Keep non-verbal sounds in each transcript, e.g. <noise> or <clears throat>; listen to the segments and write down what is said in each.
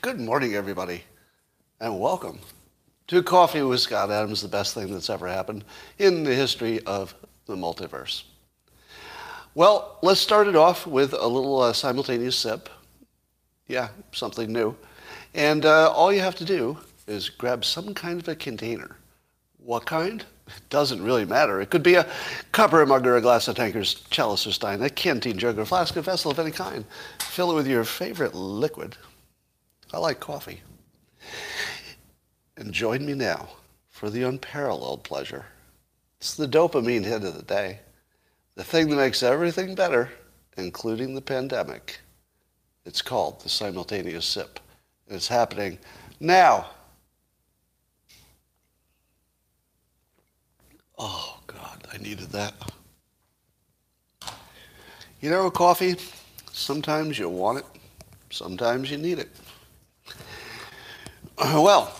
Good morning, everybody, and welcome to Coffee with Scott Adams, the best thing that's ever happened in the history of the multiverse. Well, let's start it off with a little uh, simultaneous sip. Yeah, something new. And uh, all you have to do is grab some kind of a container. What kind? It doesn't really matter. It could be a a mug or a glass, a tanker's chalice or stein, a canteen jug or flask, a vessel of any kind. Fill it with your favorite liquid. I like coffee. And join me now for the unparalleled pleasure. It's the dopamine hit of the day. The thing that makes everything better, including the pandemic. It's called the simultaneous sip. And it's happening now. Oh, God, I needed that. You know, coffee, sometimes you want it, sometimes you need it. Well,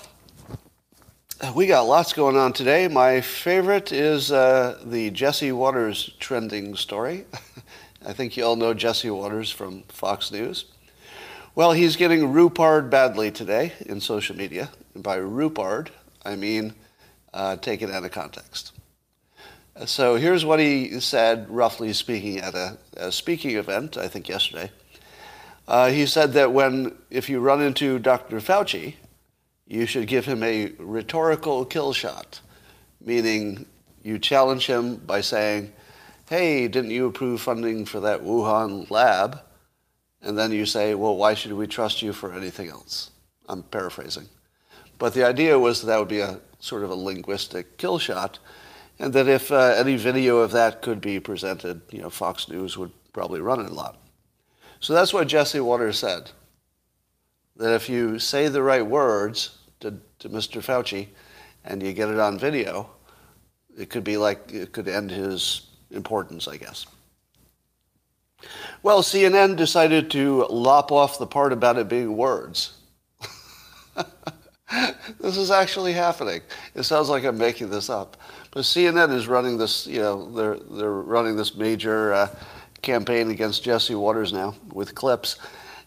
we got lots going on today. My favorite is uh, the Jesse Watters trending story. <laughs> I think you all know Jesse Watters from Fox News. Well, he's getting Rupared badly today in social media. And by Rupared, I mean uh, taken out of context. So here's what he said, roughly speaking, at a, a speaking event, I think yesterday. Uh, he said that when, if you run into Dr. Fauci, you should give him a rhetorical kill shot, meaning you challenge him by saying, hey, didn't you approve funding for that Wuhan lab? And then you say, well, why should we trust you for anything else? I'm paraphrasing. But the idea was that, that would be a sort of a linguistic kill shot and that if uh, any video of that could be presented, you know, Fox News would probably run it a lot. So that's what Jesse Watters said. That if you say the right words to, to Mr. Fauci and you get it on video, it could be like, it could end his importance, I guess. Well, CNN decided to lop off the part about it being words. <laughs> this is actually happening. It sounds like I'm making this up. But CNN is running this, you know, they're, they're running this major uh, campaign against Jesse Watters now with clips.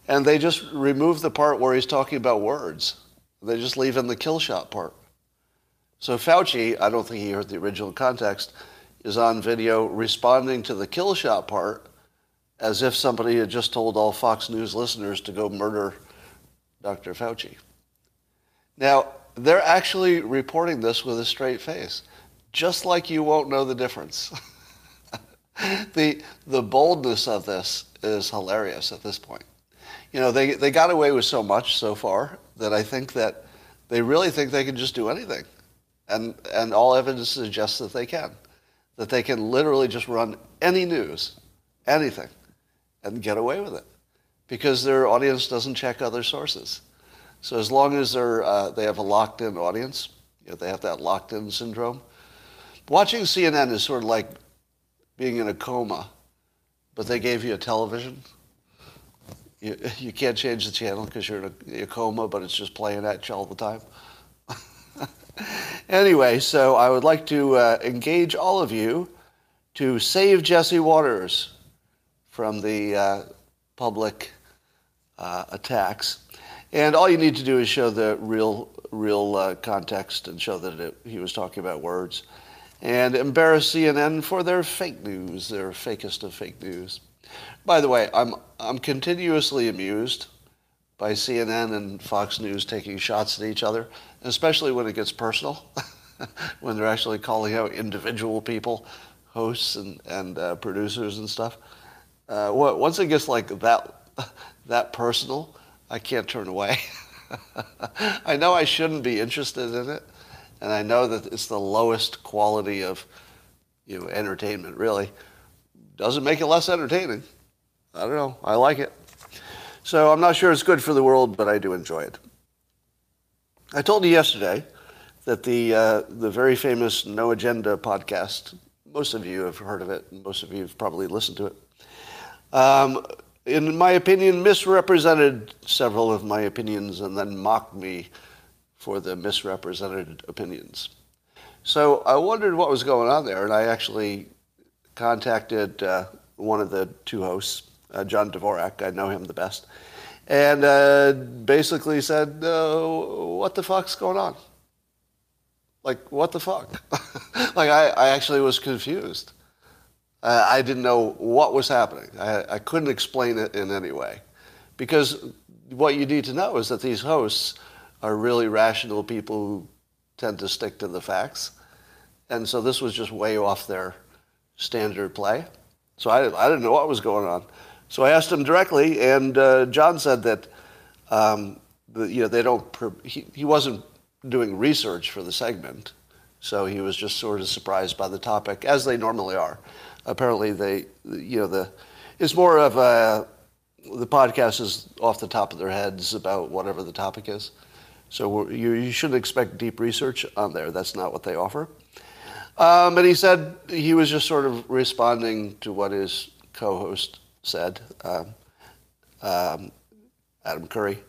And they just remove the part where he's talking about words. They just leave in the kill shot part. So Fauci, I don't think he heard the original context, is on video responding to the kill shot part as if somebody had just told all Fox News listeners to go murder Dr. Fauci. Now, they're actually reporting this with a straight face, just like you won't know the difference. <laughs> the, the boldness of this is hilarious at this point. You know, they, they got away with so much so far that I think that they really think they can just do anything. And, and all evidence suggests that they can. That they can literally just run any news, anything, and get away with it. Because their audience doesn't check other sources. So as long as they're, uh, they have a locked-in audience, you know, they have that locked-in syndrome. Watching CNN is sort of like being in a coma, but they gave you a television. You, <laughs> you can't change the channel because you're in a, a coma, but it's just playing at you all the time. <laughs> anyway, so I would like to uh, engage all of you to save Jesse Watters from the uh, public uh, attacks. And all you need to do is show the real, real uh, context and show that it, he was talking about words. And embarrass CNN for their fake news, their fakest of fake news. By the way, I'm, I'm continuously amused by CNN and Fox News taking shots at each other, especially when it gets personal, <laughs> when they're actually calling out individual people, hosts and, and uh, producers and stuff. Uh, once it gets like that, <laughs> that personal, I can't turn away. <laughs> I know I shouldn't be interested in it, and I know that it's the lowest quality of you know, entertainment, really. Doesn't make it less entertaining. I don't know. I like it. So I'm not sure it's good for the world, but I do enjoy it. I told you yesterday that the, uh, the very famous No Agenda podcast, most of you have heard of it, most of you have probably listened to it, um, in my opinion, misrepresented several of my opinions and then mocked me for the misrepresented opinions. So I wondered what was going on there, and I actually contacted uh, one of the two hosts uh, John Dvorak. I know him the best. And uh, basically said, what the fuck's going on? Like, what the fuck? <laughs> like, I, I actually was confused. I didn't know what was happening. I, I couldn't explain it in any way. Because what you need to know is that these hosts are really rational people who tend to stick to the facts. And so this was just way off their standard play. So I, I didn't know what was going on. So I asked him directly, and uh, John said that um, the, you know they don't. He, he wasn't doing research for the segment, so he was just sort of surprised by the topic, as they normally are. Apparently, they you know the it's more of a the podcast is off the top of their heads about whatever the topic is. So you, you shouldn't expect deep research on there. That's not what they offer. Um, he said he was just sort of responding to what his co-host said, um, um, Adam Curry.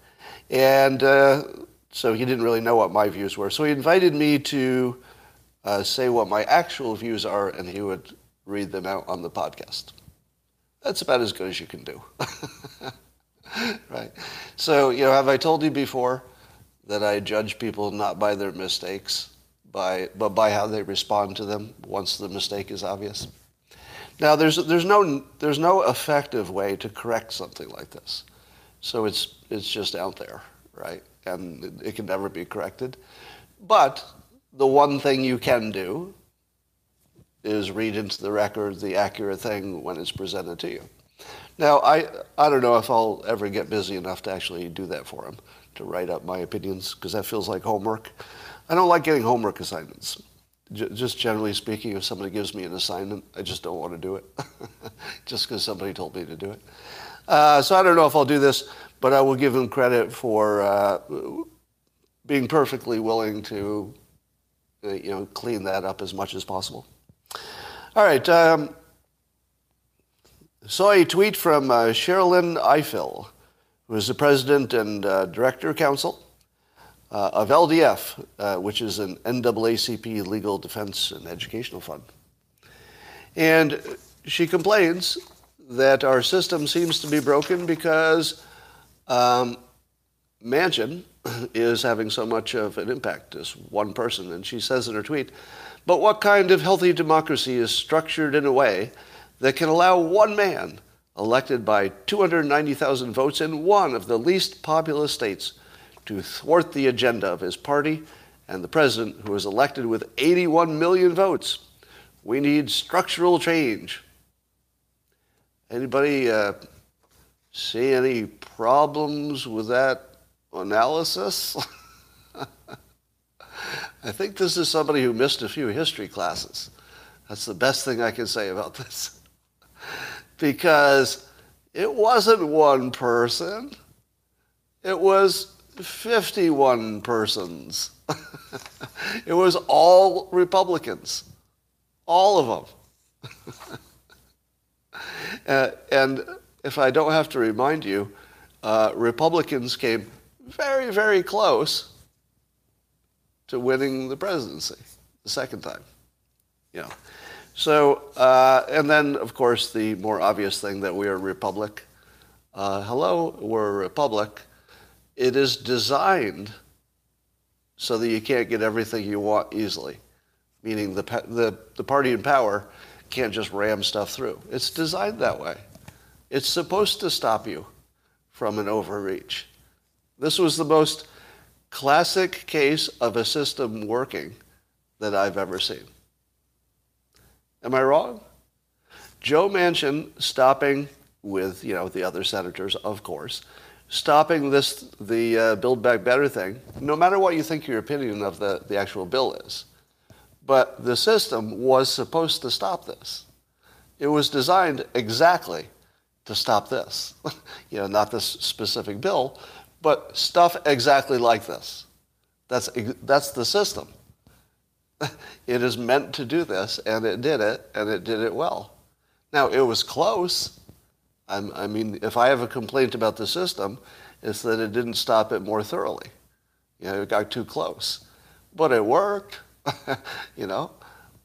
And uh, so he didn't really know what my views were. So he invited me to uh, say what my actual views are, and he would read them out on the podcast. That's about as good as you can do. <laughs> right? So, you know, have I told you before that I judge people not by their mistakes, by, but by how they respond to them once the mistake is obvious? Now, there's, there's, no, there's no effective way to correct something like this. So it's, it's just out there, right? And it, it can never be corrected. But the one thing you can do is read into the record the accurate thing when it's presented to you. Now, I, I don't know if I'll ever get busy enough to actually do that for him, to write up my opinions, because that feels like homework. I don't like getting homework assignments just generally speaking, if somebody gives me an assignment, I just don't want to do it, <laughs> just because somebody told me to do it. Uh, so I don't know if I'll do this, but I will give him credit for uh, being perfectly willing to, uh, you know, clean that up as much as possible. All right. Um, saw a tweet from uh, Sherrilyn Ifill, who is the president and uh, director counsel uh, of LDF, uh, which is an NAACP Legal Defense and Educational Fund. And she complains that our system seems to be broken because um, Manchin <laughs> is having so much of an impact as one person. And she says in her tweet, but what kind of healthy democracy is structured in a way that can allow one man elected by 290,000 votes in one of the least populous states to thwart the agenda of his party and the president, who was elected with 81 million votes. We need structural change. Anybody uh, see any problems with that analysis? <laughs> I think this is somebody who missed a few history classes. That's the best thing I can say about this. Because it wasn't one person, it was 51 persons. <laughs> it was all Republicans, all of them. <laughs> uh, and if I don't have to remind you, uh, Republicans came very, very close to winning the presidency the second time. You know. So, uh, and then, of course, the more obvious thing that we are a republic. Uh, hello, we're a republic it is designed so that you can't get everything you want easily, meaning the, the, the party in power can't just ram stuff through. It's designed that way. It's supposed to stop you from an overreach. This was the most classic case of a system working that I've ever seen. Am I wrong? Joe Manchin stopping with, you know, the other senators, of course, stopping this, the uh, Build Back Better thing, no matter what you think your opinion of the, the actual bill is. But the system was supposed to stop this. It was designed exactly to stop this. <laughs> you know, not this specific bill, but stuff exactly like this. That's, that's the system. <laughs> it is meant to do this, and it did it, and it did it well. Now, it was close. I'm, i mean, if I have a complaint about the system, it's that it didn't stop it more thoroughly. You know, it got too close. But it worked. <laughs> you know,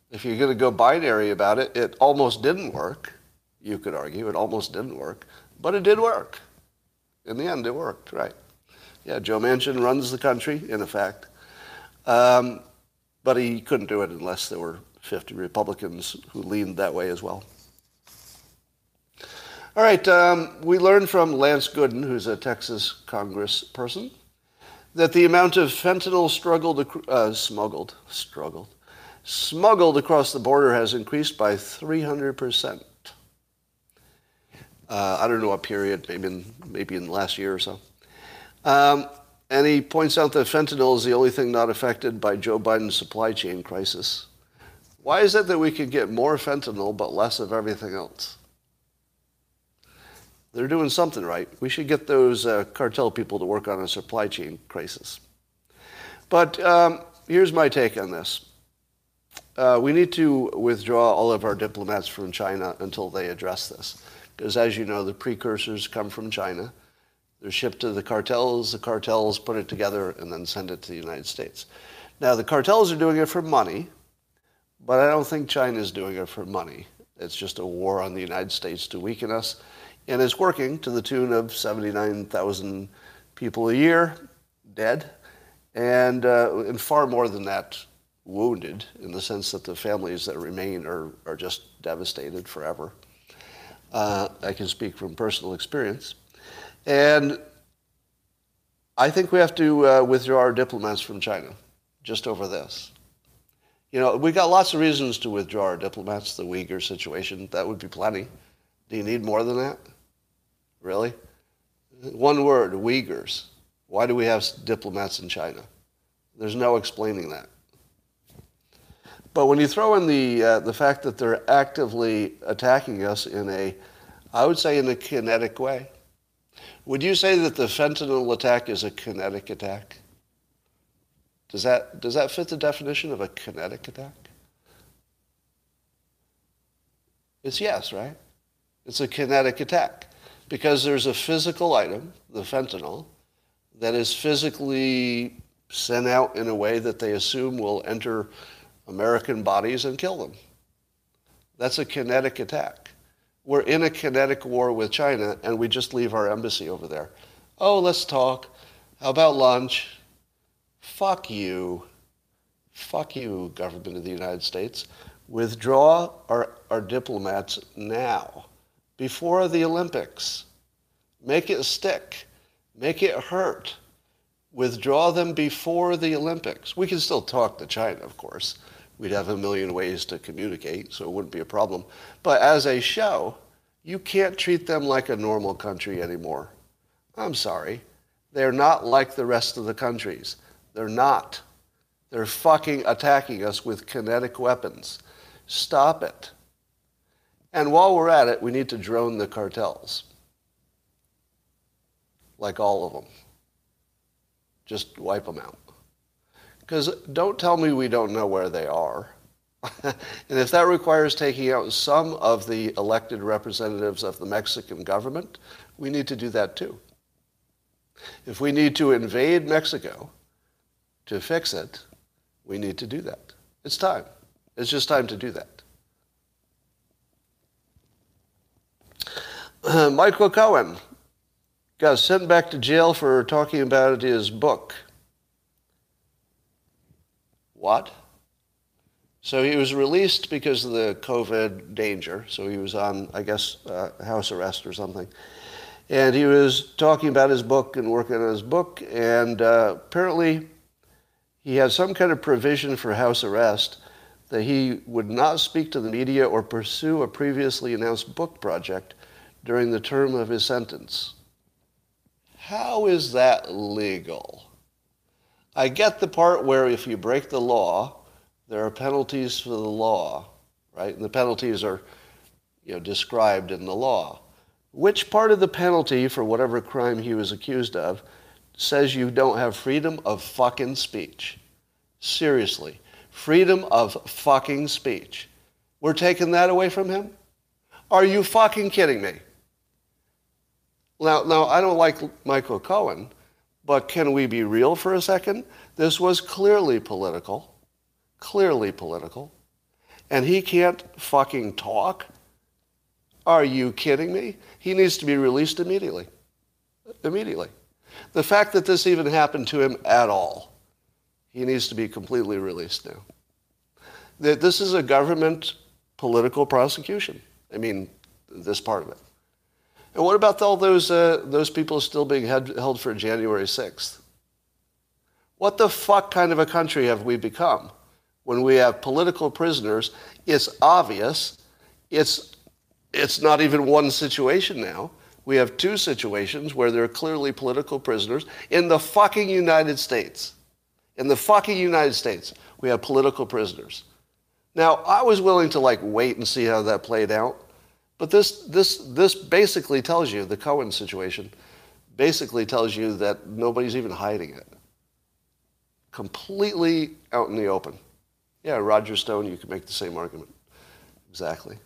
if you're going to go binary about it, it almost didn't work. You could argue it almost didn't work. But it did work. In the end, it worked, right? Yeah, Joe Manchin runs the country, in effect. Um, but he couldn't do it unless there were 50 Republicans who leaned that way as well. All right, um, we learned from Lance Gooden, who's a Texas congressperson, that the amount of fentanyl struggled, uh, smuggled, struggled, smuggled across the border has increased by 300%. Uh, I don't know what period, maybe in, maybe in the last year or so. Um, and he points out that fentanyl is the only thing not affected by Joe Biden's supply chain crisis. Why is it that we can get more fentanyl but less of everything else? They're doing something right. We should get those uh, cartel people to work on a supply chain crisis. But um, here's my take on this. Uh, we need to withdraw all of our diplomats from China until they address this. Because as you know, the precursors come from China. They're shipped to the cartels. The cartels put it together and then send it to the United States. Now, the cartels are doing it for money, but I don't think China is doing it for money. It's just a war on the United States to weaken us and it's working to the tune of 79,000 people a year dead, and, uh, and far more than that wounded in the sense that the families that remain are, are just devastated forever. Uh, I can speak from personal experience. And I think we have to uh, withdraw our diplomats from China just over this. You know, we got lots of reasons to withdraw our diplomats, the Uyghur situation, that would be plenty. Do you need more than that? Really? One word, Uyghurs. Why do we have diplomats in China? There's no explaining that. But when you throw in the, uh, the fact that they're actively attacking us in a, I would say, in a kinetic way, would you say that the fentanyl attack is a kinetic attack? Does that, does that fit the definition of a kinetic attack? It's yes, right? It's a kinetic attack because there's a physical item, the fentanyl, that is physically sent out in a way that they assume will enter American bodies and kill them. That's a kinetic attack. We're in a kinetic war with China and we just leave our embassy over there. Oh, let's talk. How about lunch? Fuck you. Fuck you, government of the United States. Withdraw our, our diplomats now before the Olympics. Make it stick. Make it hurt. Withdraw them before the Olympics. We can still talk to China, of course. We'd have a million ways to communicate, so it wouldn't be a problem. But as a show, you can't treat them like a normal country anymore. I'm sorry. They're not like the rest of the countries. They're not. They're fucking attacking us with kinetic weapons. Stop it. And while we're at it, we need to drone the cartels. Like all of them. Just wipe them out. Because don't tell me we don't know where they are. <laughs> and if that requires taking out some of the elected representatives of the Mexican government, we need to do that too. If we need to invade Mexico to fix it, we need to do that. It's time. It's just time to do that. <clears throat> Michael Cohen got sent back to jail for talking about his book. What? So he was released because of the COVID danger. So he was on, I guess, uh, house arrest or something. And he was talking about his book and working on his book. And uh, apparently, he had some kind of provision for house arrest that he would not speak to the media or pursue a previously announced book project during the term of his sentence. How is that legal? I get the part where if you break the law, there are penalties for the law, right? And the penalties are you know, described in the law. Which part of the penalty for whatever crime he was accused of says you don't have freedom of fucking speech? Seriously. Freedom of fucking speech. We're taking that away from him? Are you fucking kidding me? Now, now, I don't like Michael Cohen, but can we be real for a second? This was clearly political, clearly political, and he can't fucking talk. Are you kidding me? He needs to be released immediately. Immediately. The fact that this even happened to him at all, he needs to be completely released now. That this is a government political prosecution. I mean, this part of it. And what about all those, uh, those people still being held for January 6th? What the fuck kind of a country have we become when we have political prisoners? It's obvious. It's, it's not even one situation now. We have two situations where there are clearly political prisoners in the fucking United States. In the fucking United States, we have political prisoners. Now, I was willing to like wait and see how that played out. But this, this, this basically tells you, the Cohen situation, basically tells you that nobody's even hiding it. Completely out in the open. Yeah, Roger Stone, you could make the same argument. Exactly.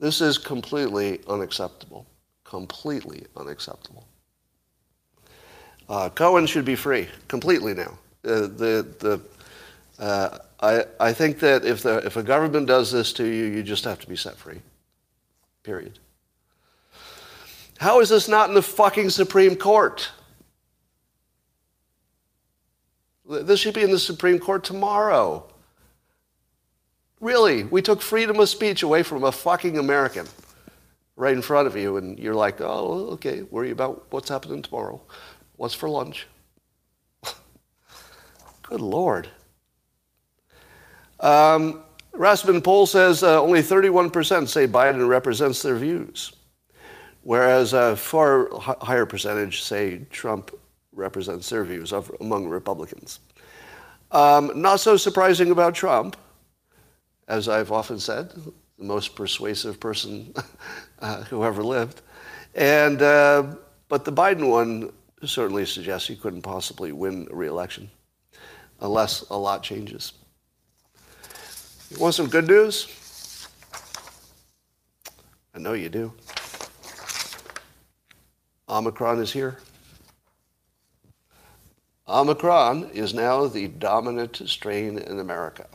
This is completely unacceptable. Completely unacceptable. Uh, Cohen should be free completely now. Uh, the, the, uh, I, I think that if, the, if a government does this to you, you just have to be set free. Period. How is this not in the fucking Supreme Court? This should be in the Supreme Court tomorrow. Really, we took freedom of speech away from a fucking American right in front of you, and you're like, oh, okay, worry about what's happening tomorrow. What's for lunch? <laughs> Good Lord. Um, Rasmussen poll says uh, only 31% say Biden represents their views, whereas a far h- higher percentage say Trump represents their views of, among Republicans. Um, not so surprising about Trump, as I've often said, the most persuasive person <laughs> uh, who ever lived. And, uh, but the Biden one certainly suggests he couldn't possibly win a reelection unless a lot changes. You want some good news? I know you do. Omicron is here. Omicron is now the dominant strain in America.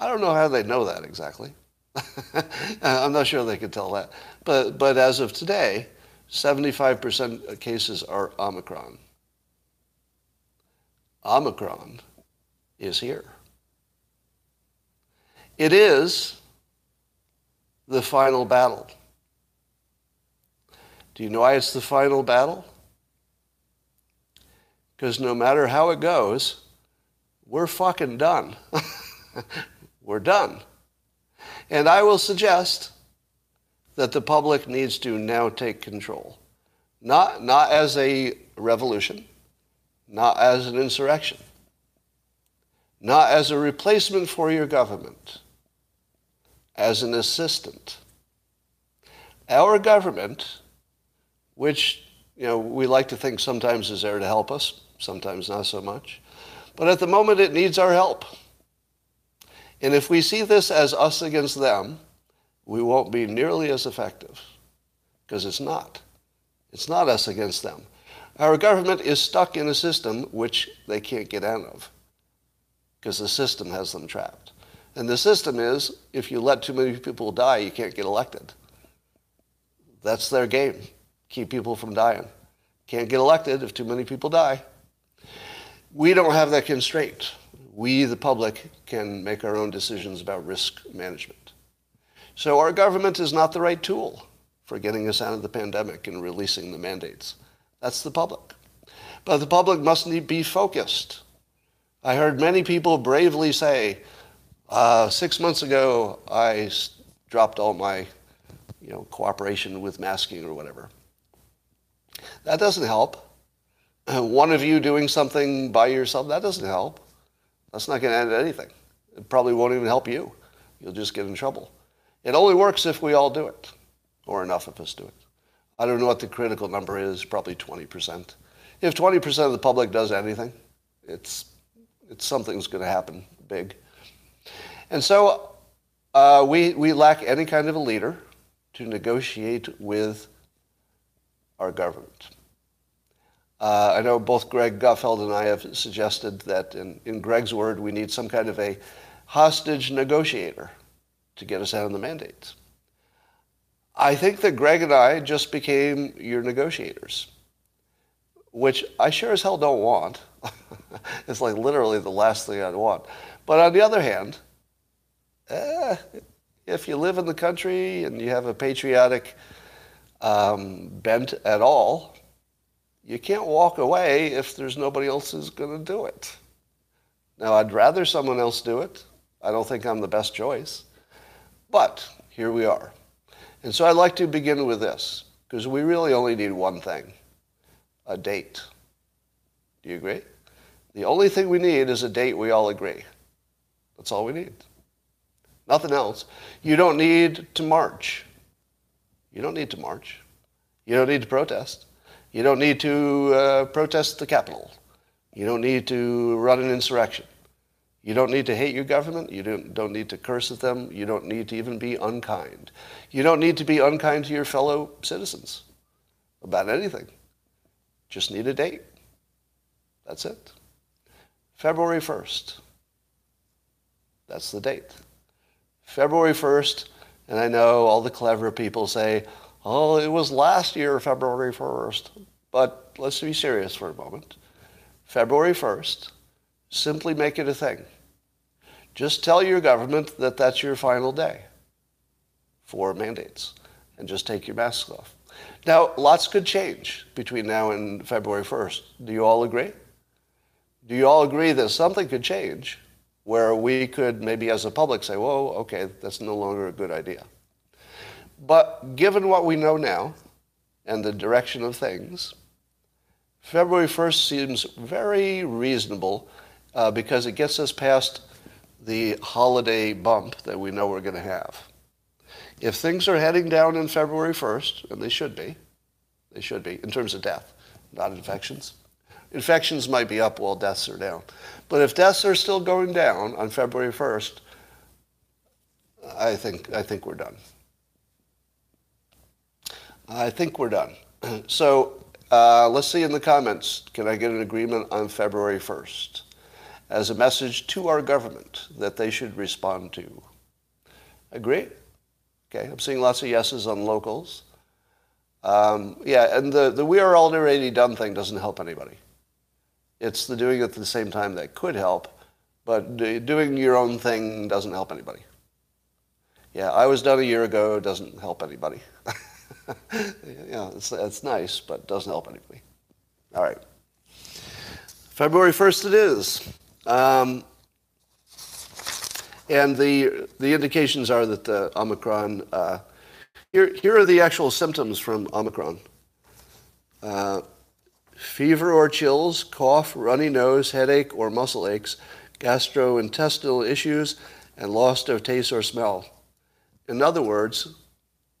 I don't know how they know that exactly. <laughs> I'm not sure they could tell that. But, but as of today, 75% of cases are Omicron. Omicron is here. It is the final battle. Do you know why it's the final battle? Because no matter how it goes, we're fucking done. <laughs> we're done. And I will suggest that the public needs to now take control. Not, not as a revolution, not as an insurrection, not as a replacement for your government as an assistant. Our government, which you know we like to think sometimes is there to help us, sometimes not so much, but at the moment it needs our help. And if we see this as us against them, we won't be nearly as effective because it's not. It's not us against them. Our government is stuck in a system which they can't get out of because the system has them trapped. And the system is if you let too many people die, you can't get elected. That's their game. Keep people from dying. Can't get elected if too many people die. We don't have that constraint. We, the public, can make our own decisions about risk management. So our government is not the right tool for getting us out of the pandemic and releasing the mandates. That's the public. But the public must be focused. I heard many people bravely say, uh, six months ago, I dropped all my you know, cooperation with masking or whatever. That doesn't help. <clears throat> One of you doing something by yourself, that doesn't help. That's not going to add anything. It probably won't even help you. You'll just get in trouble. It only works if we all do it, or enough of us do it. I don't know what the critical number is, probably 20%. If 20% of the public does anything, it's, it's something's going to happen big. And so uh, we, we lack any kind of a leader to negotiate with our government. Uh, I know both Greg Gutfeld and I have suggested that, in, in Greg's word, we need some kind of a hostage negotiator to get us out of the mandates. I think that Greg and I just became your negotiators, which I sure as hell don't want. <laughs> it's like literally the last thing I'd want. But on the other hand, eh, if you live in the country and you have a patriotic um, bent at all, you can't walk away if there's nobody else who's going to do it. Now, I'd rather someone else do it. I don't think I'm the best choice. But here we are. And so I'd like to begin with this, because we really only need one thing a date. Do you agree? The only thing we need is a date we all agree. That's all we need. Nothing else. You don't need to march. You don't need to march. You don't need to protest. You don't need to uh, protest the Capitol. You don't need to run an insurrection. You don't need to hate your government. You don't, don't need to curse at them. You don't need to even be unkind. You don't need to be unkind to your fellow citizens about anything. Just need a date. That's it. February 1st. That's the date. February 1st, and I know all the clever people say, oh, it was last year, February 1st. But let's be serious for a moment. February 1st, simply make it a thing. Just tell your government that that's your final day for mandates and just take your masks off. Now, lots could change between now and February 1st. Do you all agree? Do you all agree that something could change where we could maybe as a public say, whoa, okay, that's no longer a good idea? But given what we know now and the direction of things, February 1st seems very reasonable uh, because it gets us past the holiday bump that we know we're going to have. If things are heading down in February 1st, and they should be, they should be in terms of death, not infections. Infections might be up while deaths are down. But if deaths are still going down on February 1st, I think, I think we're done. I think we're done. <clears throat> So uh, let's see in the comments. Can I get an agreement on February 1st as a message to our government that they should respond to? Agree? Okay, I'm seeing lots of yeses on locals. Um, yeah, and the, the we are all already done thing doesn't help anybody. It's the doing it at the same time that could help, but doing your own thing doesn't help anybody. Yeah, I was done a year ago, doesn't help anybody. <laughs> yeah, it's, it's nice, but doesn't help anybody. All right. February 1st it is. Um, and the, the indications are that the Omicron, uh, here, here are the actual symptoms from Omicron. Uh, fever or chills, cough, runny nose, headache or muscle aches, gastrointestinal issues, and loss of taste or smell. In other words,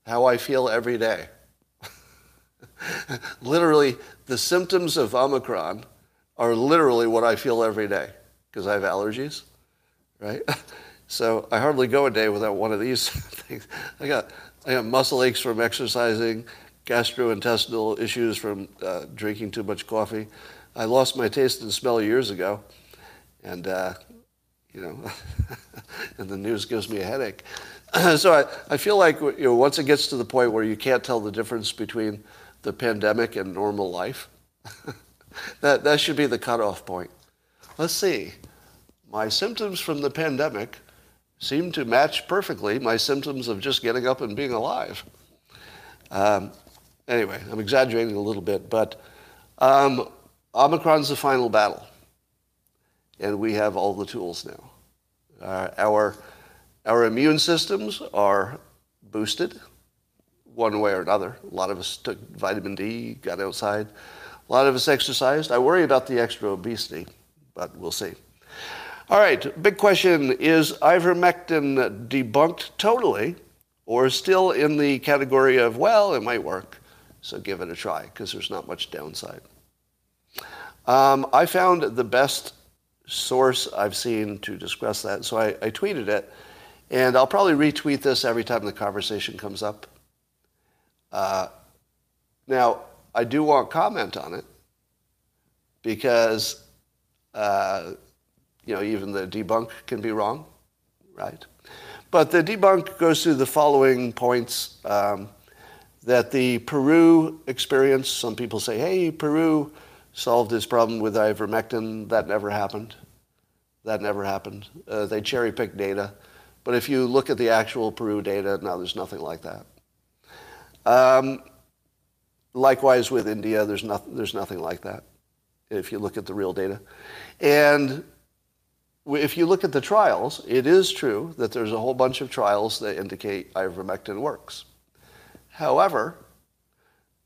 how I feel every day. <laughs> literally, the symptoms of Omicron are literally what I feel every day because I have allergies, right? <laughs> So I hardly go a day without one of these <laughs> things. I got, I got muscle aches from exercising, gastrointestinal issues from uh, drinking too much coffee. I lost my taste and smell years ago, and uh, you know, <laughs> and the news gives me a headache. <clears throat> so I, I feel like you know, once it gets to the point where you can't tell the difference between the pandemic and normal life, <laughs> that, that should be the cutoff point. Let's see. My symptoms from the pandemic seem to match perfectly my symptoms of just getting up and being alive. Um, anyway, I'm exaggerating a little bit, but um, Omicron's the final battle, and we have all the tools now. Uh, our our immune systems are boosted one way or another. A lot of us took vitamin D, got outside. A lot of us exercised. I worry about the extra obesity, but we'll see. All right, big question is ivermectin debunked totally or still in the category of, well, it might work, so give it a try because there's not much downside? Um, I found the best source I've seen to discuss that, so I, I tweeted it. And I'll probably retweet this every time the conversation comes up. Uh, now, I do want comment on it because, uh, you know, even the debunk can be wrong, right? But the debunk goes through the following points. Um, that the Peru experience, some people say, hey, Peru solved this problem with ivermectin. That never happened. That never happened. Uh, they cherry pick data. But if you look at the actual Peru data, now there's nothing like that. Um, likewise with India, there's, not, there's nothing like that if you look at the real data. And if you look at the trials, it is true that there's a whole bunch of trials that indicate ivermectin works. However,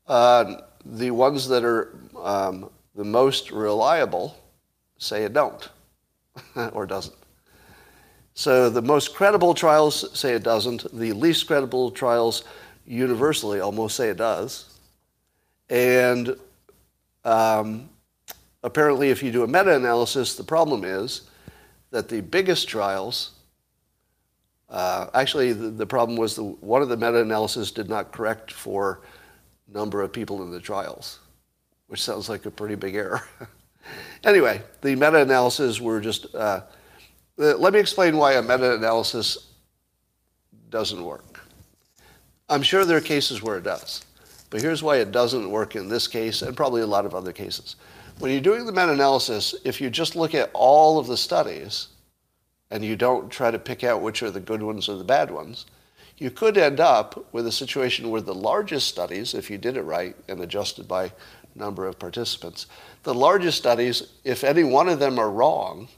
uh, the ones that are um, the most reliable say it don't <laughs> or doesn't. So the most credible trials say it doesn't. The least credible trials universally almost say it does. And um, apparently, if you do a meta analysis, the problem is that the biggest trials, uh, actually, the, the, problem was the, one of the meta analyses did not correct for number of people in the trials, which sounds like a pretty big error. <laughs> anyway, the meta analyses were just. Uh, uh, let me explain why a meta analysis doesn't work. I'm sure there are cases where it does, but here's why it doesn't work in this case and probably a lot of other cases. When you're doing the meta analysis, if you just look at all of the studies and you don't try to pick out which are the good ones or the bad ones, you could end up with a situation where the largest studies, if you did it right and adjusted by number of participants, the largest studies, if any one of them are wrong,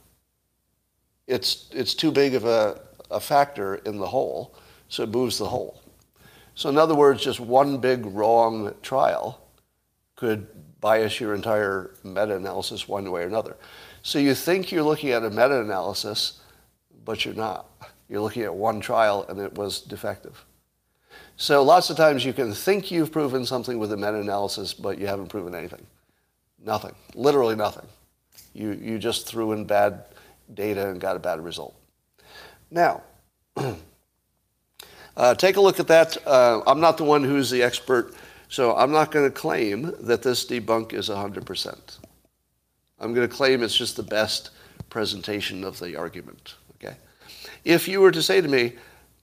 it's, it's too big of a, a factor in the whole, so it moves the whole. So, in other words, just one big wrong trial could bias your entire meta analysis one way or another. So, you think you're looking at a meta analysis, but you're not. You're looking at one trial and it was defective. So, lots of times you can think you've proven something with a meta analysis, but you haven't proven anything. Nothing. Literally nothing. You, you just threw in bad data and got a bad result. Now, <clears throat> uh, take a look at that. Uh, I'm not the one who's the expert, so I'm not going to claim that this debunk is 100%. I'm going to claim it's just the best presentation of the argument. If you were to say to me,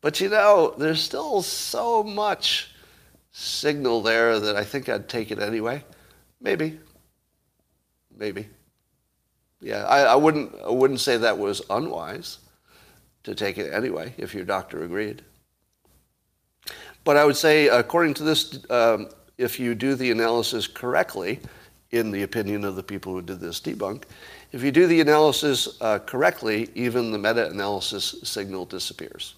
but you know, there's still so much signal there that I think I'd take it anyway, maybe. Maybe yeah, I, I, wouldn't, I wouldn't say that was unwise to take it anyway, if your doctor agreed. But I would say, according to this, um, if you do the analysis correctly, in the opinion of the people who did this debunk, if you do the analysis uh, correctly, even the meta analysis signal disappears.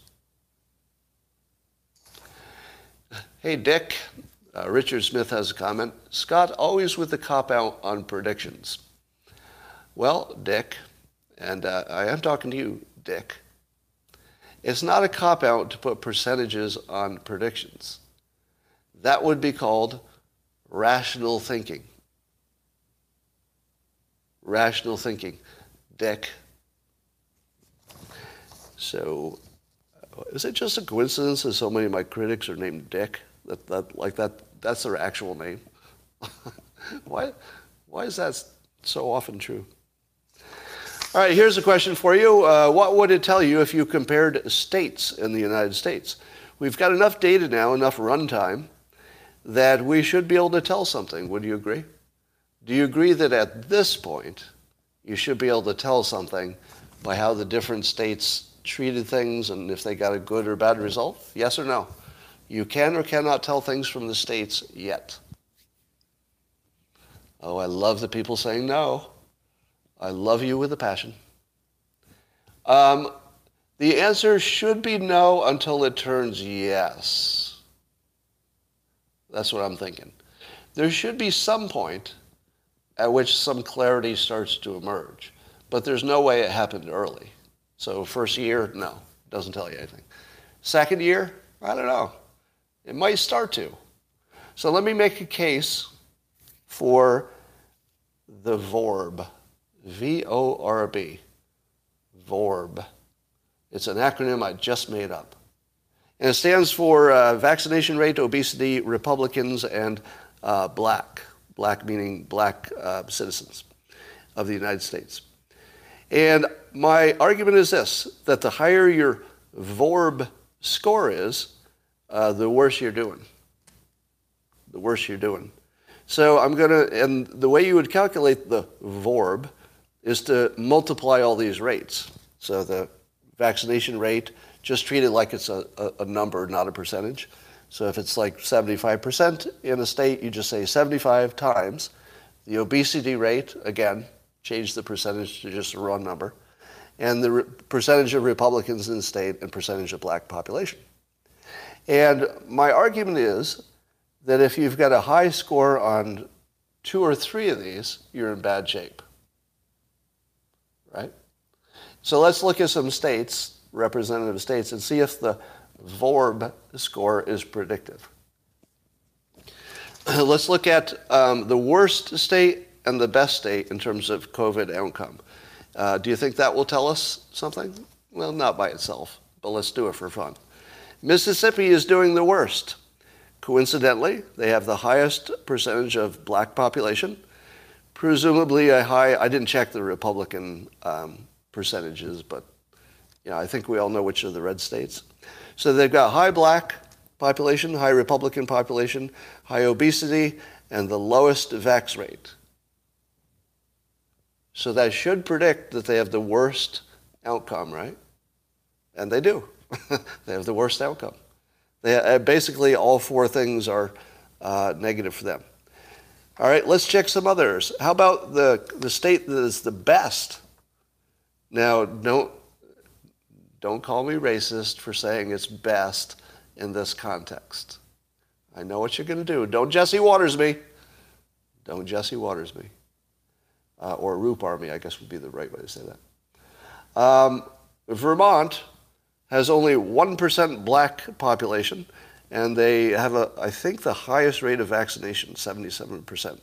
Hey, Dick. Uh, Richard Smith has a comment. Scott, always with the cop out on predictions. Well, Dick, and uh, I am talking to you, Dick, it's not a cop out to put percentages on predictions. That would be called rational thinking. Rational thinking, Dick. So, uh, is it just a coincidence that so many of my critics are named Dick? That, that like that that's their actual name. <laughs> why why is that so often true? All right, here's a question for you. Uh, what would it tell you if you compared states in the United States? We've got enough data now, enough runtime, that we should be able to tell something. Would you agree? Do you agree that at this point, you should be able to tell something by how the different states treated things and if they got a good or bad result? Yes or no? You can or cannot tell things from the states yet. Oh, I love the people saying no. I love you with a passion. Um, the answer should be no until it turns yes. That's what I'm thinking. There should be some point at which some clarity starts to emerge, but there's no way it happened early. So, first year, no, doesn't tell you anything. Second year, I don't know. It might start to. So, let me make a case for the VORB. V O R B, VORB. It's an acronym I just made up. And it stands for uh, vaccination rate, obesity, Republicans, and uh, black. Black meaning black uh, citizens of the United States. And my argument is this that the higher your VORB score is, uh, the worse you're doing. the worse you're doing. So I'm going to, and the way you would calculate the VORB is to multiply all these rates. So the vaccination rate, just treat it like it's a, a, a number, not a percentage. So if it's like 75% in a state, you just say 75 times. The obesity rate, again, change the percentage to just a raw number. And the re- percentage of Republicans in the state and percentage of black population. And my argument is that if you've got a high score on two or three of these, you're in bad shape. Right? So let's look at some states, representative states, and see if the VORB score is predictive. <clears throat> let's look at um, the worst state and the best state in terms of COVID outcome. Uh, do you think that will tell us something? Well, not by itself, but let's do it for fun. Mississippi is doing the worst. Coincidentally, they have the highest percentage of black population, presumably a high, I didn't check the Republican um, percentages, but you know, I think we all know which are the red states. So they've got high black population, high Republican population, high obesity, and the lowest vax rate. So that should predict that they have the worst outcome, right? And they do. <laughs> they have the worst outcome. They, uh, basically, all four things are uh, negative for them. All right, let's check some others. How about the, the state that is the best? Now, don't, don't call me racist for saying it's best in this context. I know what you're going to do. Don't Jesse Watters me. Don't Jesse Watters me. Uh, or Rupar me, I guess would be the right way to say that. Um, Vermont has only 1% black population, and they have, a, I think, the highest rate of vaccination, 77%.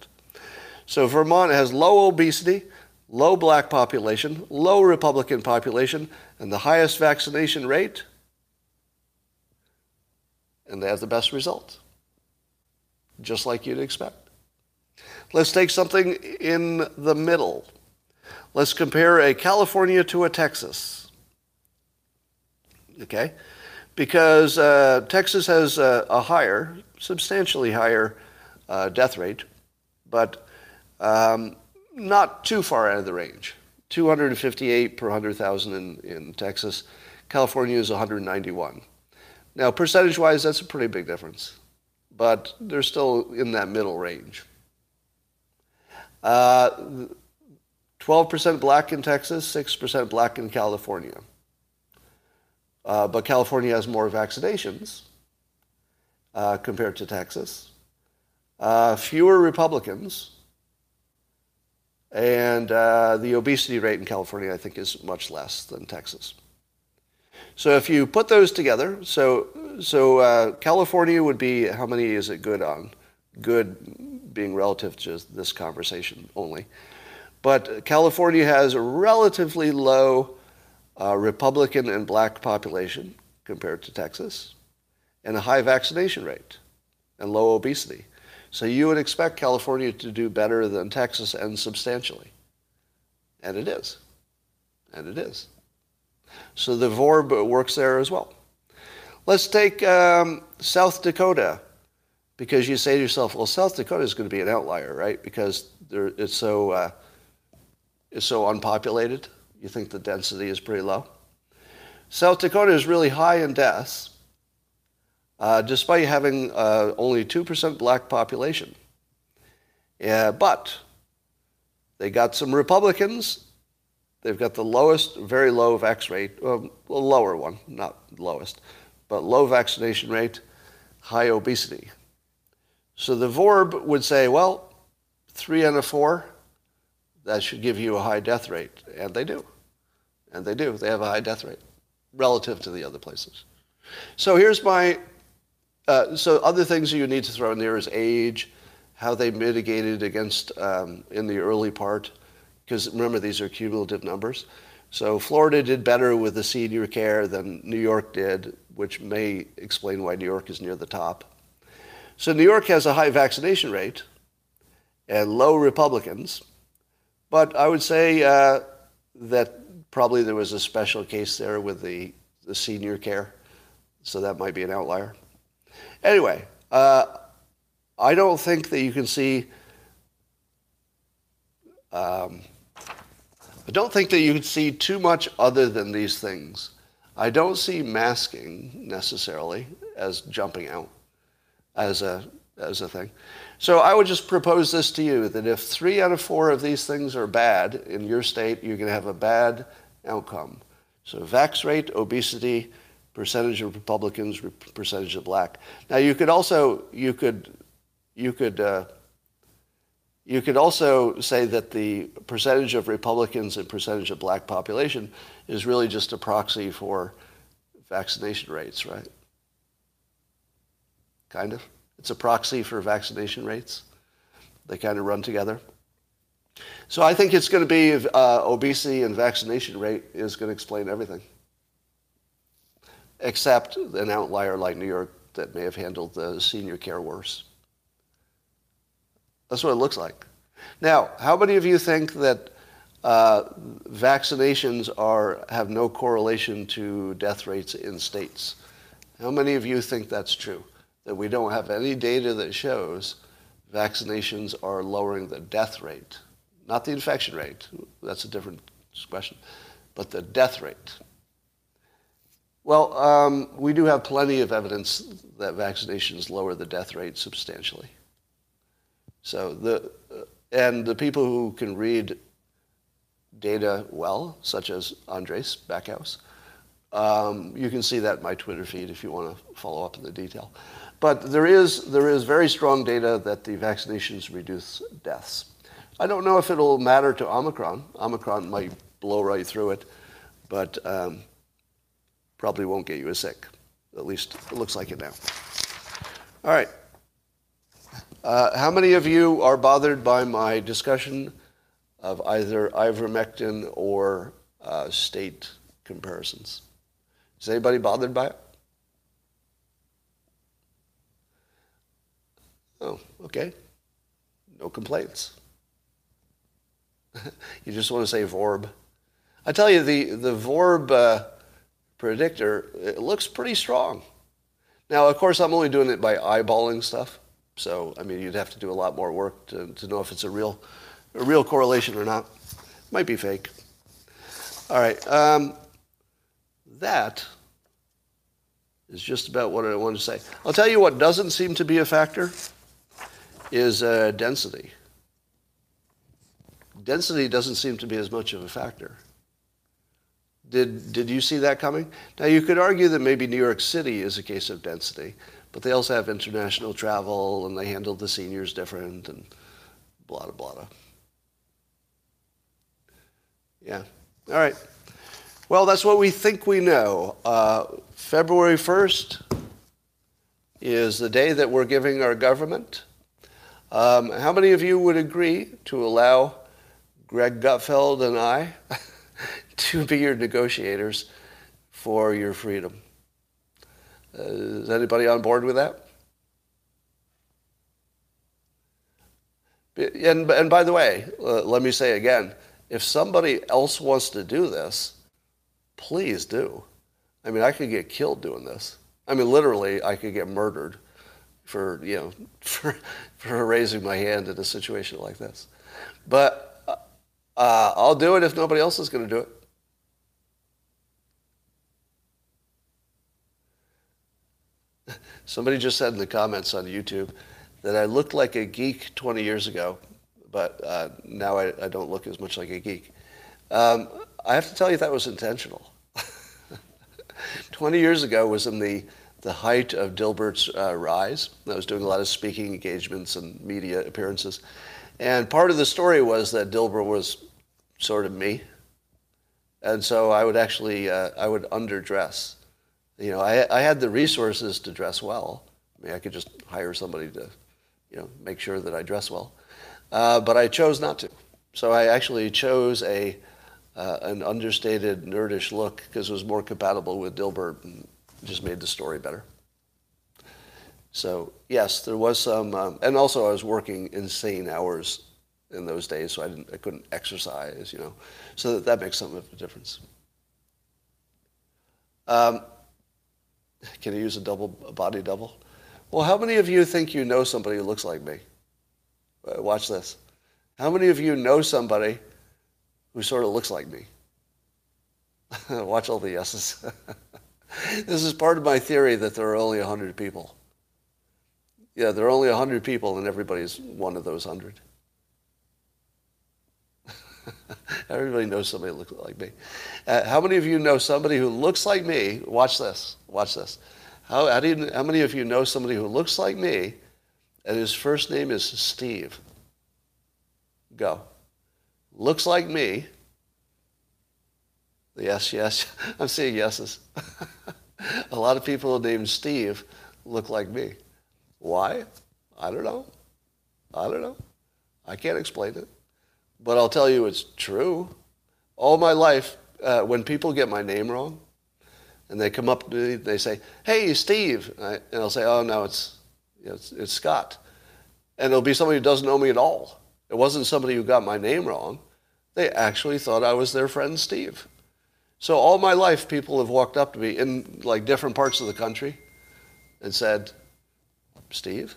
So Vermont has low obesity, low black population, low Republican population, and the highest vaccination rate, and they have the best result, just like you'd expect. Let's take something in the middle. Let's compare a California to a Texas okay? Because uh, Texas has a, a, higher, substantially higher uh, death rate, but um, not too far out of the range. 258 per 100,000 in, in Texas. California is 191. Now, percentage wise, that's a pretty big difference, but they're still in that middle range. Uh, 12% black in Texas, 6% black in California. Uh, but California has more vaccinations uh, compared to Texas, uh, fewer Republicans, and uh, the obesity rate in California, I think, is much less than Texas. So if you put those together, so so uh, California would be how many is it good on? Good being relative to this conversation only. But California has a relatively low uh, Republican and black population compared to Texas, and a high vaccination rate and low obesity. So you would expect California to do better than Texas and substantially. And it is. And it is. So the VORB works there as well. Let's take um, South Dakota, because you say to yourself, well, South Dakota is going to be an outlier, right? Because it's so uh, it's so unpopulated you think the density is pretty low. South Dakota is really high in deaths, uh, despite having uh, only 2% black population. But they got some Republicans. They've got the lowest, very low vax rate, a lower one, not lowest, but low vaccination rate, high obesity. So the VORB would say, well, three out of four that should give you a high death rate. And they do. And they do. They have a high death rate relative to the other places. So here's my, uh, so other things you need to throw in there is age, how they mitigated against um, in the early part, because remember these are cumulative numbers. So Florida did better with the senior care than New York did, which may explain why New York is near the top. So New York has a high vaccination rate and low Republicans, but I would say uh, that probably there was a special case there with the, the senior care, so that might be an outlier. Anyway, uh, I don't think that you can see. Um, I don't think that you can see too much other than these things. I don't see masking necessarily as jumping out as a as a thing. So I would just propose this to you that if three out of four of these things are bad in your state, you're going to have a bad outcome. So vax rate, obesity, percentage of Republicans, percentage of black. Now you could also you could you could uh, you could also say that the percentage of Republicans and percentage of black population is really just a proxy for vaccination rates, right? Kind of. It's a proxy for vaccination rates. They kind of run together. So I think it's going to be uh, obesity and vaccination rate is going to explain everything, except an outlier like New York that may have handled the senior care worse. That's what it looks like. Now, how many of you think that uh, vaccinations are have no correlation to death rates in states? How many of you think that's true? That we don't have any data that shows vaccinations are lowering the death rate, not the infection rate. That's a different question, but the death rate. Well, um, we do have plenty of evidence that vaccinations lower the death rate substantially. So the and the people who can read data well, such as Andreas Backhaus, um, you can see that in my Twitter feed if you want to follow up in the detail. But there is there is very strong data that the vaccinations reduce deaths. I don't know if it'll matter to Omicron. Omicron might blow right through it, but um, probably won't get you as sick. At least it looks like it now. All right. Uh, how many of you are bothered by my discussion of either ivermectin or uh, state comparisons? Is anybody bothered by it? Oh, okay. No complaints. <laughs> you just want to say VORB. I tell you, the, the VORB uh, predictor, it looks pretty strong. Now, of course, I'm only doing it by eyeballing stuff. So, I mean, you'd have to do a lot more work to, to know if it's a real, a real correlation or not. Might be fake. All right. Um, that is just about what I wanted to say. I'll tell you what doesn't seem to be a factor is uh, density. Density doesn't seem to be as much of a factor. Did, did you see that coming? Now, you could argue that maybe New York City is a case of density, but they also have international travel and they handle the seniors different and blah, blah, blah. Yeah. All right. Well, that's what we think we know. Uh, February 1st is the day that we're giving our government. Um, how many of you would agree to allow Greg Gutfeld and I to be your negotiators for your freedom? Uh, is anybody on board with that? And, and by the way, uh, let me say again, if somebody else wants to do this, please do. I mean, I could get killed doing this. I mean, literally, I could get murdered for, you know, <laughs> for, for raising my hand in a situation like this. But uh, I'll do it if nobody else is going to do it. Somebody just said in the comments on YouTube that I looked like a geek 20 years ago, but uh, now I, I, don't look as much like a geek. Um, I have to tell you that was intentional. <laughs> 20 years ago was in the, the height of Dilbert's uh, rise. I was doing a lot of speaking engagements and media appearances. And part of the story was that Dilbert was sort of me. And so I would actually, uh, I would underdress you know, I, I had the resources to dress well. I mean, I could just hire somebody to, you know, make sure that I dress well. Uh, but I chose not to. So I actually chose a, uh, an understated, nerdish look because it was more compatible with Dilbert and just made the story better. So yes, there was some, um, and also I was working insane hours in those days, so I didn't, I couldn't exercise, you know. So that, that makes some of a difference. Um, can I use a double a body double? Well, how many of you think you know somebody who looks like me? Uh, Watch this. How many of you know somebody who sort of looks like me? <laughs> Watch all the yeses. <laughs> this is part of my theory that there are only 100 people. Yeah, there are only 100 people and everybody's one of those 100. <laughs> Everybody knows somebody who looks like me. Uh, how many of you know somebody who looks like me? Watch this. Watch this. How, how, you, how many of you know somebody who looks like me and his first name is Steve? Go. Looks like me. Yes, yes. <laughs> I'm seeing yeses. <laughs> A lot of people named Steve look like me. Why? I don't know. I don't know. I can't explain it. But I'll tell you it's true. All my life, uh, when people get my name wrong, and they come up to me, they say, "Hey, Steve," and, I, and I'll say, "Oh no, it's, it's it's Scott," and it'll be somebody who doesn't know me at all. It wasn't somebody who got my name wrong. They actually thought I was their friend Steve. So all my life, people have walked up to me in like different parts of the country and said, "Steve."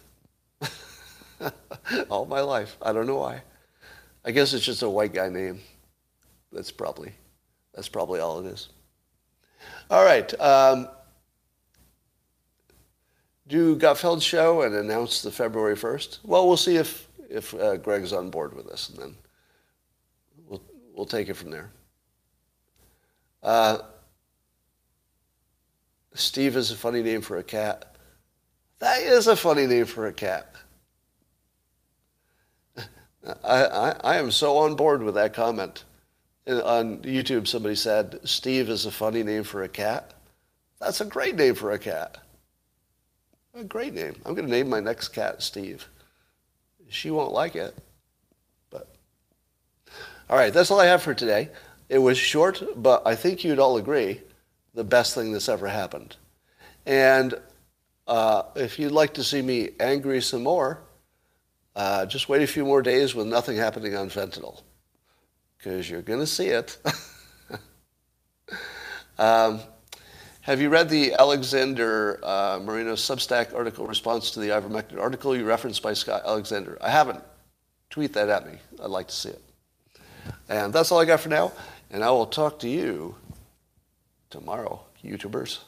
<laughs> all my life, I don't know why. I guess it's just a white guy name. That's probably that's probably all it is. All right. Um, do Gutfeld show and announce the February 1st? Well, we'll see if, if uh, Greg's on board with this, and then we'll, we'll take it from there. Uh, Steve is a funny name for a cat. That is a funny name for a cat. I, I, I am so on board with that comment on YouTube, somebody said, Steve is a funny name for a cat. That's a great name for a cat. A great name. I'm going to name my next cat Steve. She won't like it, but. All right, that's all I have for today. It was short, but I think you'd all agree the best thing that's ever happened. And uh, if you'd like to see me angry some more, uh, just wait a few more days with nothing happening on fentanyl because you're going to see it. <laughs> um, have you read the Alexander uh, Marino Substack article response to the ivermectin article you referenced by Scott Alexander? I haven't. Tweet that at me. I'd like to see it. And that's all I got for now. And I will talk to you tomorrow, YouTubers.